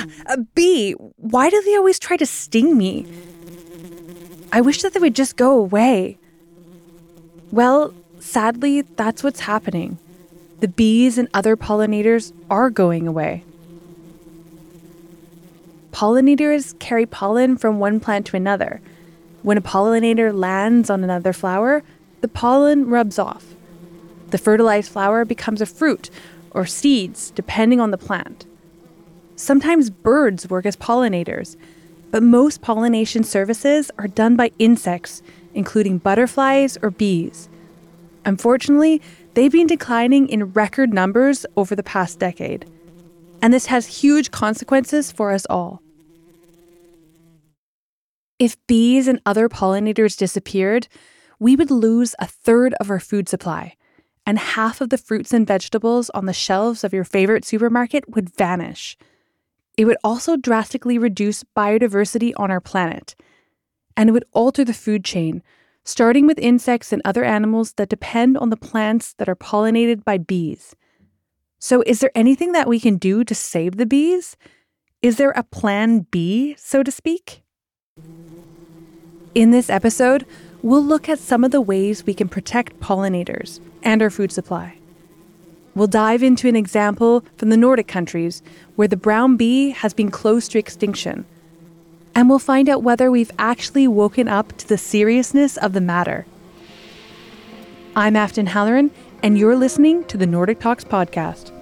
Uh, a bee! Why do they always try to sting me? I wish that they would just go away. Well, sadly, that's what's happening. The bees and other pollinators are going away. Pollinators carry pollen from one plant to another. When a pollinator lands on another flower, the pollen rubs off. The fertilized flower becomes a fruit or seeds, depending on the plant. Sometimes birds work as pollinators, but most pollination services are done by insects, including butterflies or bees. Unfortunately, they've been declining in record numbers over the past decade. And this has huge consequences for us all. If bees and other pollinators disappeared, we would lose a third of our food supply, and half of the fruits and vegetables on the shelves of your favorite supermarket would vanish. It would also drastically reduce biodiversity on our planet, and it would alter the food chain, starting with insects and other animals that depend on the plants that are pollinated by bees. So, is there anything that we can do to save the bees? Is there a plan B, so to speak? In this episode, we'll look at some of the ways we can protect pollinators and our food supply. We'll dive into an example from the Nordic countries where the brown bee has been close to extinction. And we'll find out whether we've actually woken up to the seriousness of the matter. I'm Afton Halloran, and you're listening to the Nordic Talks podcast.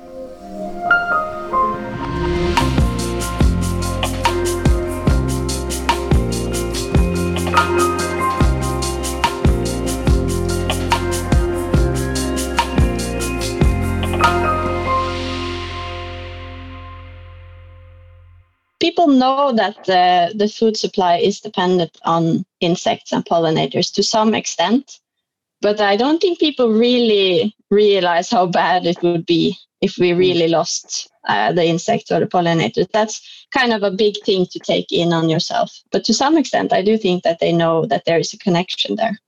Know that uh, the food supply is dependent on insects and pollinators to some extent, but I don't think people really realize how bad it would be if we mm. really lost uh, the insects or the pollinators. That's kind of a big thing to take in on yourself. But to some extent, I do think that they know that there is a connection there.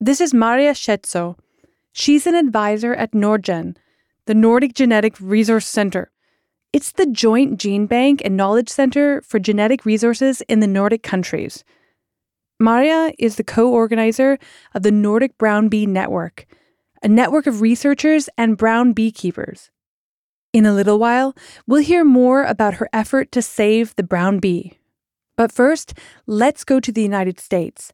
This is Maria Schetzo. She's an advisor at Nordgen, the Nordic Genetic Resource Center. It's the joint gene bank and knowledge center for genetic resources in the Nordic countries. Maria is the co organizer of the Nordic Brown Bee Network, a network of researchers and brown beekeepers. In a little while, we'll hear more about her effort to save the brown bee. But first, let's go to the United States.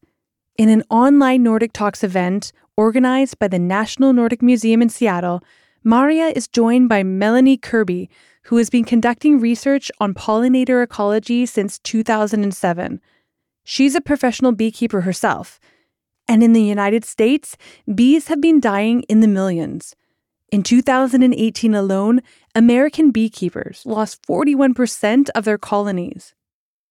In an online Nordic Talks event organized by the National Nordic Museum in Seattle, Maria is joined by Melanie Kirby, who has been conducting research on pollinator ecology since 2007. She's a professional beekeeper herself. And in the United States, bees have been dying in the millions. In 2018 alone, American beekeepers lost 41% of their colonies.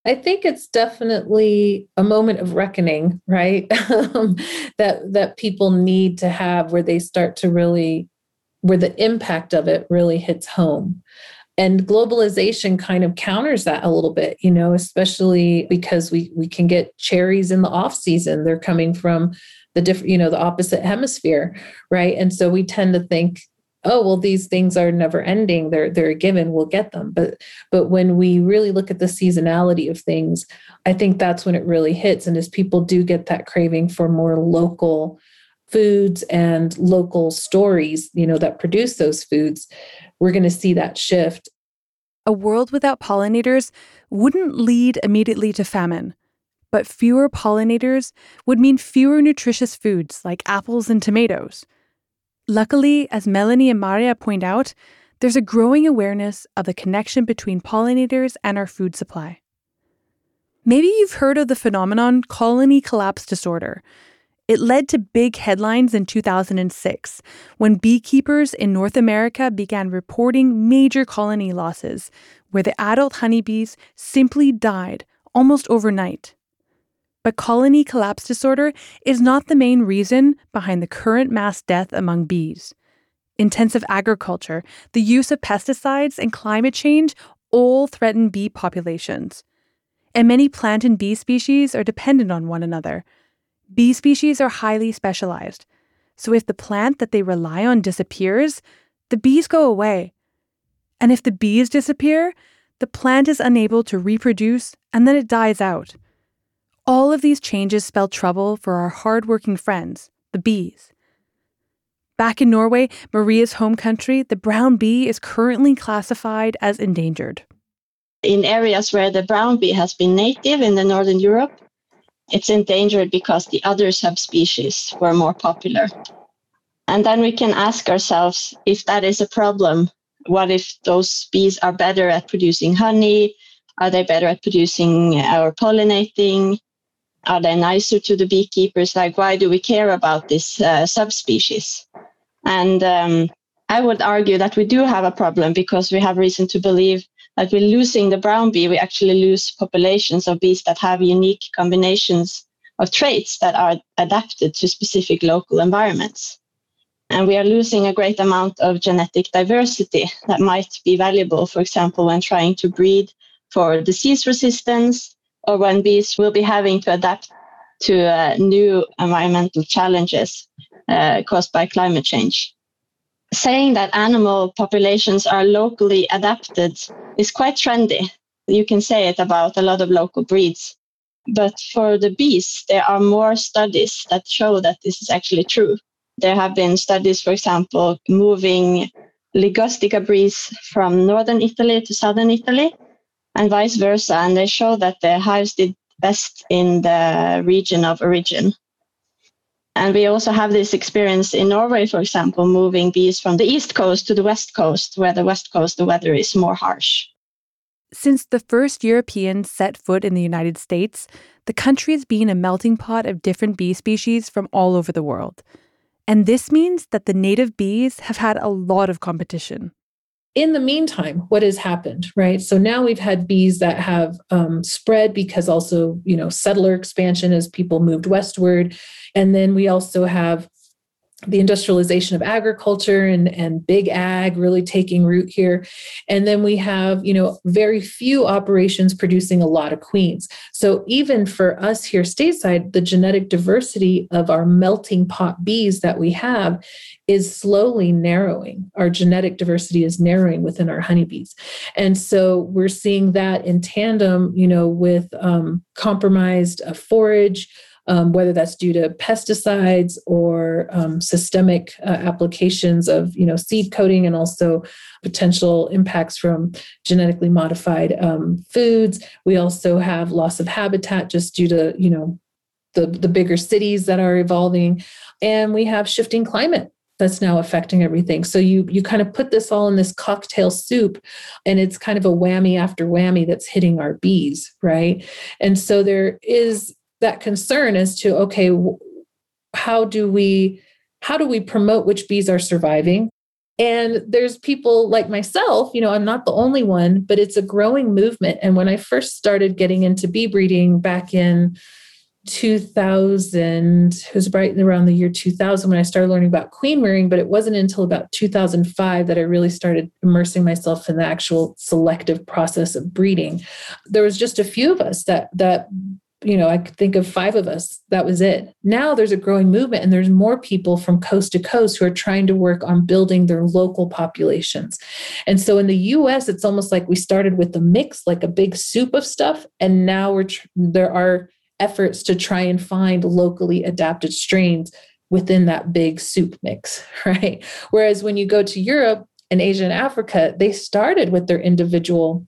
I think it's definitely a moment of reckoning, right? Um, that that people need to have where they start to really where the impact of it really hits home. And globalization kind of counters that a little bit you know especially because we we can get cherries in the off season. They're coming from the different you know the opposite hemisphere right? And so we tend to think oh well these things are never ending. They're they're a given. We'll get them. But but when we really look at the seasonality of things i think that's when it really hits. And as people do get that craving for more local foods and local stories you know that produce those foods we're going to see that shift. A world without pollinators wouldn't lead immediately to famine, but fewer pollinators would mean fewer nutritious foods like apples and tomatoes. Luckily, as Melanie and Maria point out, there's a growing awareness of the connection between pollinators and our food supply. Maybe you've heard of the phenomenon colony collapse disorder, it led to big headlines in 2006 when beekeepers in North America began reporting major colony losses, where the adult honeybees simply died almost overnight. But colony collapse disorder is not the main reason behind the current mass death among bees. Intensive agriculture, the use of pesticides, and climate change all threaten bee populations. And many plant and bee species are dependent on one another Bee species are highly specialized, so if the plant that they rely on disappears, the bees go away. And if the bees disappear, the plant is unable to reproduce and then it dies out. All of these changes spell trouble for our hardworking friends, the bees. Back in Norway, Maria's home country, the brown bee is currently classified as endangered. In areas where the brown bee has been native in the northern Europe, it's endangered because the other subspecies were more popular. And then we can ask ourselves if that is a problem. What if those bees are better at producing honey? Are they better at producing or pollinating? Are they nicer to the beekeepers? Like, why do we care about this uh, subspecies? And um, I would argue that we do have a problem because we have reason to believe that we're losing the brown bee. We actually lose populations of bees that have unique combinations of traits that are adapted to specific local environments. And we are losing a great amount of genetic diversity that might be valuable, for example, when trying to breed for disease resistance or when bees will be having to adapt to uh, new environmental challenges uh, caused by climate change. Saying that animal populations are locally adapted is quite trendy. You can say it about a lot of local breeds. But for the bees, there are more studies that show that this is actually true. There have been studies, for example, moving Ligustica breeds from northern Italy to southern Italy and vice versa. And they show that the hives did best in the region of origin. And we also have this experience in Norway, for example, moving bees from the east coast to the west coast, where the west coast, the weather is more harsh. Since the first Europeans set foot in the United States, the country has been a melting pot of different bee species from all over the world. And this means that the native bees have had a lot of competition in the meantime, what has happened, right? So now we've had bees that have um, spread because also, you know, settler expansion as people moved westward. And then we also have the industrialization of agriculture and, and big ag really taking root here. And then we have, you know, very few operations producing a lot of queens. So even for us here stateside, the genetic diversity of our melting pot bees that we have is slowly narrowing. Our genetic diversity is narrowing within our honeybees. And so we're seeing that in tandem, you know, with um, compromised uh, forage um, whether that's due to pesticides or um, systemic uh, applications of you know seed coating and also potential impacts from genetically modified um, foods. We also have loss of habitat just due to you know the, the bigger cities that are evolving, and we have shifting climate that's now affecting everything. So you you kind of put this all in this cocktail soup and it's kind of a whammy after whammy that's hitting our bees right? And so there is that concern as to okay how do we how do we promote which bees are surviving? And there's people like myself you know i'm not the only one but it's a growing movement. And when i first started getting into bee breeding back in 2000 it was right around the year 2000 when i started learning about queen rearing but it wasn't until about 2005 that i really started immersing myself in the actual selective process of breeding. There was just a few of us that that you know, I could think of five of us. That was it. Now there's a growing movement, and there's more people from coast to coast who are trying to work on building their local populations. And so in the US, it's almost like we started with the mix, like a big soup of stuff. And now we're tr- there are efforts to try and find locally adapted strains within that big soup mix, right? Whereas when you go to Europe and Asia and Africa, they started with their individual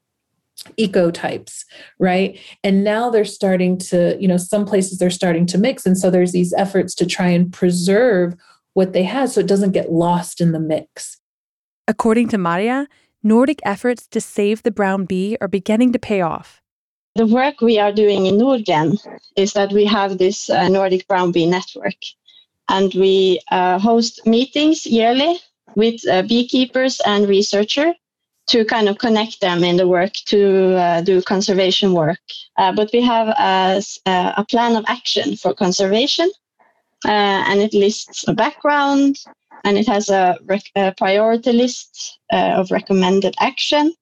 ecotypes right? And now they're starting to you know some places they're starting to mix. And so there's these efforts to try and preserve what they had so it doesn't get lost in the mix. According to maria nordic efforts to save the brown bee are beginning to pay off. The work we are doing in nordgen is that we have this uh, nordic brown bee network. And we uh, host meetings yearly with uh, beekeepers and researchers to kind of connect them in the work to uh, do conservation work. Uh, but we have a, a, plan of action for conservation, uh, and it lists a background, and it has a, rec- a priority list uh, of recommended action,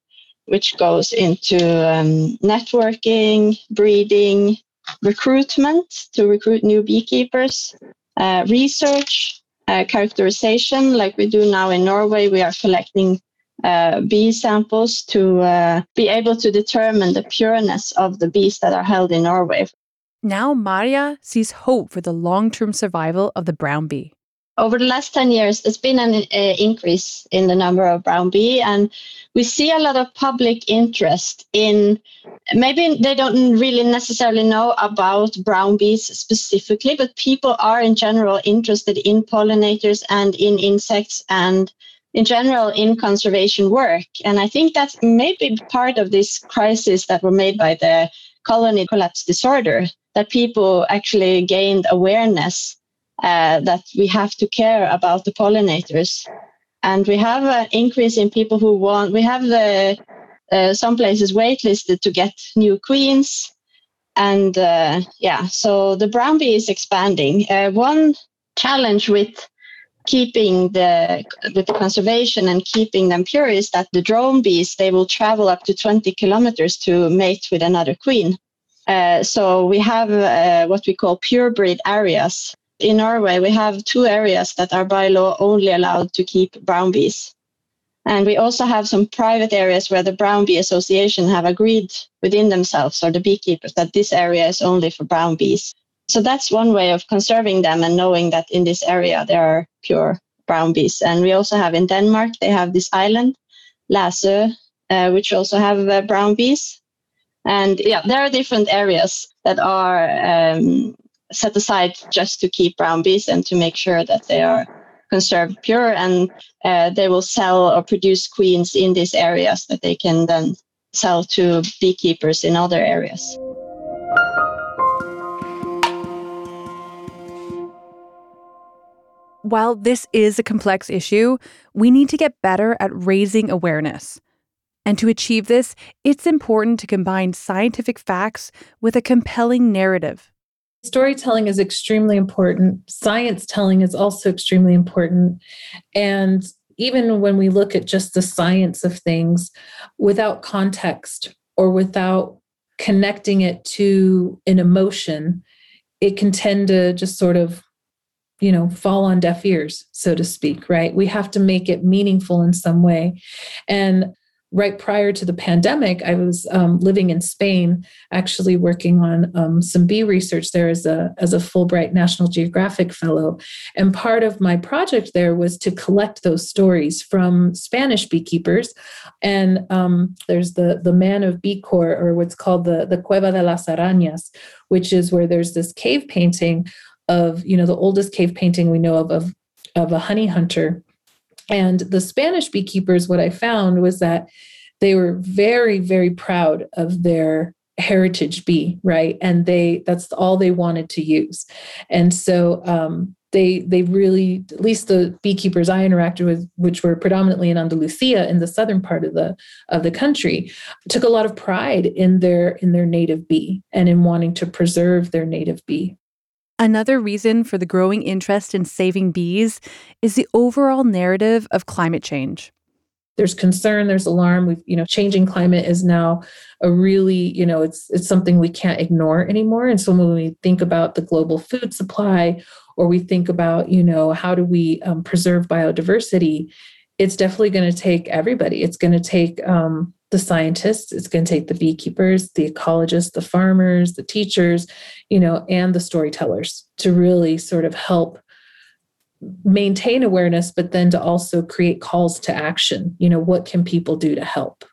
which goes into um, networking, breeding, recruitment to recruit new beekeepers, uh, research, uh, characterization, like we do now in Norway. We are collecting uh, bee samples to uh, be able to determine the pureness of the bees that are held in Norway. Now, Maria sees hope for the long term survival of the brown bee. Over the last 10 years, there's been an uh, increase in the number of brown bee, and we see a lot of public interest in maybe they don't really necessarily know about brown bees specifically, but people are in general interested in pollinators and in insects and in general in conservation work. And I think that's maybe part of this crisis that were made by the colony collapse disorder, that people actually gained awareness uh, that we have to care about the pollinators. And we have an increase in people who want, we have the, uh, some places waitlisted to get new queens. And uh, yeah, so the brown bee is expanding. Uh, one challenge with keeping the with conservation and keeping them pure is that the drone bees they will travel up to 20 kilometers to mate with another queen. Uh, so we have uh, what we call pure breed areas. In norway we have two areas that are by law only allowed to keep brown bees. And we also have some private areas where the brown bee association have agreed within themselves or the beekeepers that this area is only for brown bees so that's one way of conserving them and knowing that in this area there are pure brown bees. And we also have in Denmark, they have this island, Læsø, uh, which also have uh, brown bees. And yeah, there are different areas that are um, set aside just to keep brown bees and to make sure that they are conserved pure and uh, they will sell or produce queens in these areas that they can then sell to beekeepers in other areas. While this is a complex issue, we need to get better at raising awareness. And to achieve this, it's important to combine scientific facts with a compelling narrative. Storytelling is extremely important. Science telling is also extremely important. And even when we look at just the science of things without context or without connecting it to an emotion, it can tend to just sort of you know fall on deaf ears so to speak right? We have to make it meaningful in some way. And right prior to the pandemic i was um, living in spain actually working on um, some bee research there as a as a fulbright national geographic fellow. And part of my project there was to collect those stories from spanish beekeepers. And um, there's the the man of Bicorp or what's called the the cueva de las arañas which is where there's this cave painting of you know the oldest cave painting we know of of, of a honey hunter. And the spanish beekeepers what i found was that they were very very proud of their heritage bee right? And they that's all they wanted to use. And so um, they they really at least the beekeepers i interacted with which were predominantly in andalusia in the southern part of the of the country took a lot of pride in their in their native bee and in wanting to preserve their native bee Another reason for the growing interest in saving bees is the overall narrative of climate change. There's concern, there's alarm. We've, you know, changing climate is now a really, you know, it's it's something we can't ignore anymore. And so when we think about the global food supply, or we think about, you know, how do we um, preserve biodiversity, it's definitely going to take everybody. It's going to take um, the scientists, it's going to take the beekeepers, the ecologists, the farmers, the teachers, you know, and the storytellers to really sort of help maintain awareness, but then to also create calls to action. You know, what can people do to help?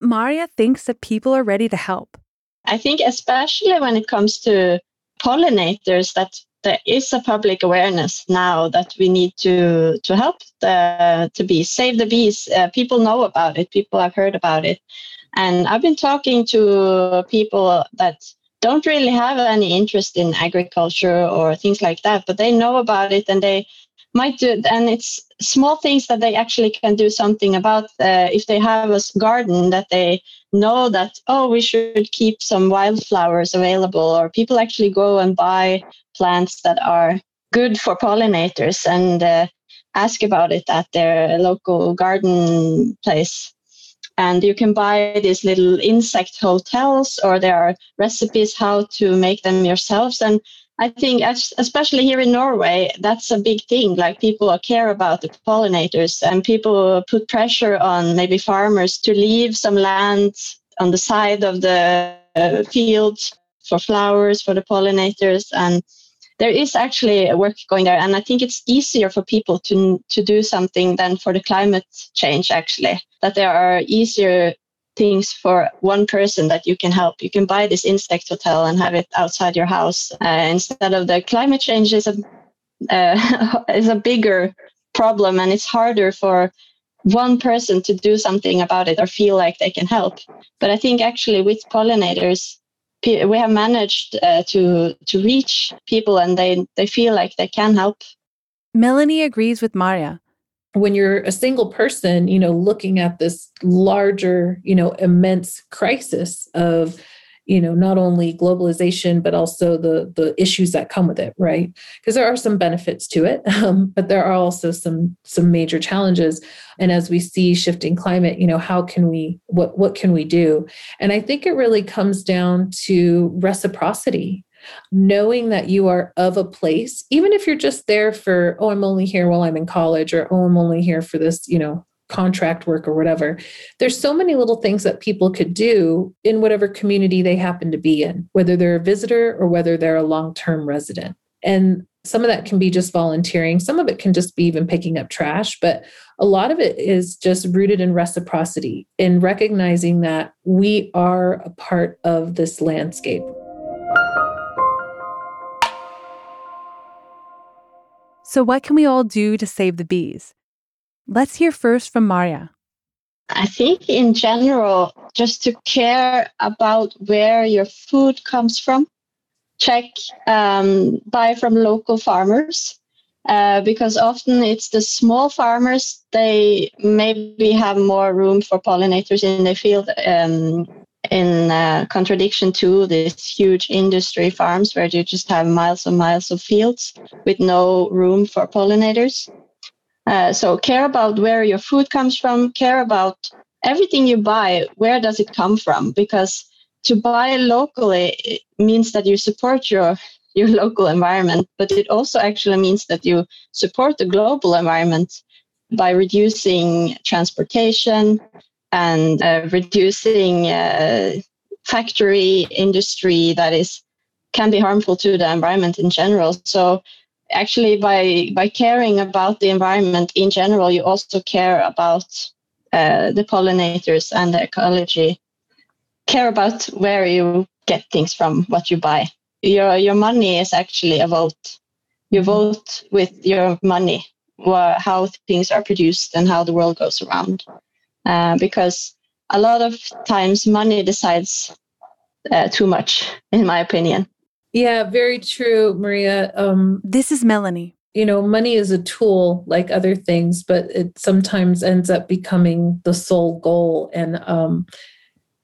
Maria thinks that people are ready to help. I think, especially when it comes to pollinators, that there is a public awareness now that we need to to help the to be save the bees. Uh, people know about it. People have heard about it, and I've been talking to people that don't really have any interest in agriculture or things like that, but they know about it and they might do it. And it's small things that they actually can do something about. Uh, if they have a garden that they know that oh we should keep some wildflowers available or people actually go and buy plants that are good for pollinators and uh, ask about it at their local garden place and you can buy these little insect hotels or there are recipes how to make them yourselves and I think, especially here in Norway, that's a big thing. Like people care about the pollinators, and people put pressure on maybe farmers to leave some land on the side of the uh, fields for flowers for the pollinators. And there is actually work going there, and I think it's easier for people to to do something than for the climate change. Actually, that there are easier things for one person that you can help. You can buy this insect hotel and have it outside your house uh, instead of the climate change is a uh, is a bigger problem and it's harder for one person to do something about it or feel like they can help. But I think actually with pollinators, we have managed uh, to to reach people and they they feel like they can help. Melanie agrees with Maria when you're a single person, you know, looking at this larger, you know, immense crisis of, you know, not only globalization but also the the issues that come with it, right? Because there are some benefits to it, um, but there are also some some major challenges. And as we see shifting climate, you know, how can we what what can we do? And I think it really comes down to reciprocity knowing that you are of a place, even if you're just there for, oh, I'm only here while I'm in college, or oh, I'm only here for this, you know, contract work or whatever. There's so many little things that people could do in whatever community they happen to be in, whether they're a visitor or whether they're a long term resident. And some of that can be just volunteering, some of it can just be even picking up trash, but a lot of it is just rooted in reciprocity, in recognizing that we are a part of this landscape. So, what can we all do to save the bees? Let's hear first from Maria. I think, in general, just to care about where your food comes from, check, um, buy from local farmers. Uh, because often it's the small farmers, they maybe have more room for pollinators in the field um, in uh, contradiction to these huge industry farms where you just have miles and miles of fields with no room for pollinators. Uh, so care about where your food comes from, care about everything you buy, where does it come from? Because to buy locally means that you support your your local environment, but it also actually means that you support the global environment by reducing transportation, and uh, reducing uh, factory industry that is can be harmful to the environment in general. So actually by by caring about the environment in general, you also care about uh, the pollinators and the ecology. Care about where you get things from, what you buy. Your your money is actually a vote. You vote with your money, how things are produced and how the world goes around. Uh, because a lot of times money decides uh, too much, in my opinion. Yeah, very true, Maria. Um, this is Melanie. You know, money is a tool like other things, but it sometimes ends up becoming the sole goal, and um,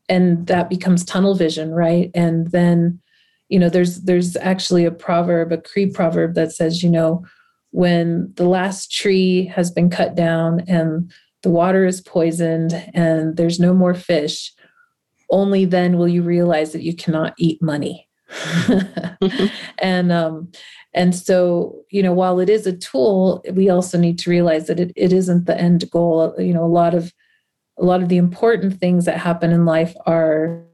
and that becomes tunnel vision, right? And then, you know, there's there's actually a proverb, a Cree proverb that says, you know, when the last tree has been cut down and the water is poisoned and there's no more fish, only then will you realize that you cannot eat money. and um, and so you know while it is a tool we also need to realize that it, it isn't the end goal. You know a lot of a lot of the important things that happen in life are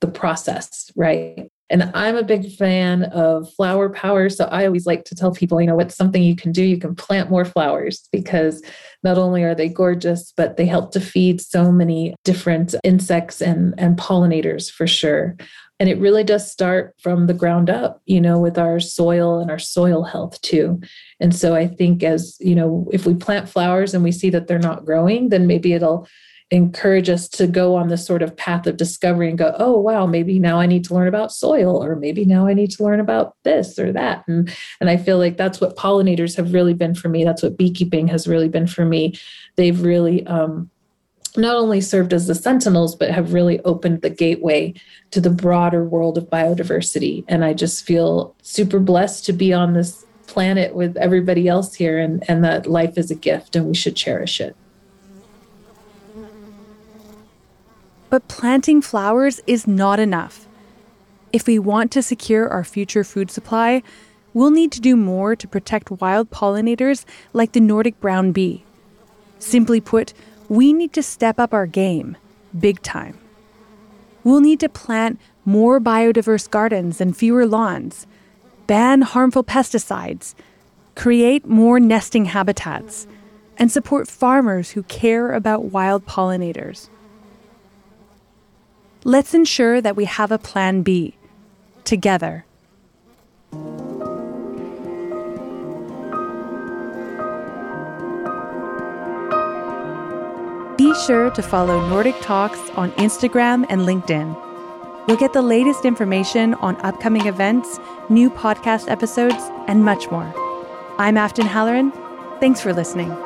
the process right and I'm a big fan of flower power. So I always like to tell people, you know, what's something you can do? You can plant more flowers because not only are they gorgeous, but they help to feed so many different insects and, and pollinators for sure. And it really does start from the ground up, you know, with our soil and our soil health too. And so I think as, you know, if we plant flowers and we see that they're not growing, then maybe it'll encourage us to go on this sort of path of discovery and go, oh, wow, maybe now I need to learn about soil, or maybe now I need to learn about this or that. And, and I feel like that's what pollinators have really been for me. That's what beekeeping has really been for me. They've really um, not only served as the sentinels, but have really opened the gateway to the broader world of biodiversity. And I just feel super blessed to be on this planet with everybody else here and, and that life is a gift and we should cherish it. But planting flowers is not enough. If we want to secure our future food supply, we'll need to do more to protect wild pollinators like the Nordic brown bee. Simply put, we need to step up our game, big time. We'll need to plant more biodiverse gardens and fewer lawns, ban harmful pesticides, create more nesting habitats, and support farmers who care about wild pollinators. Let's ensure that we have a plan B together. Be sure to follow Nordic Talks on Instagram and LinkedIn. You'll get the latest information on upcoming events, new podcast episodes, and much more. I'm Afton Halloran. Thanks for listening.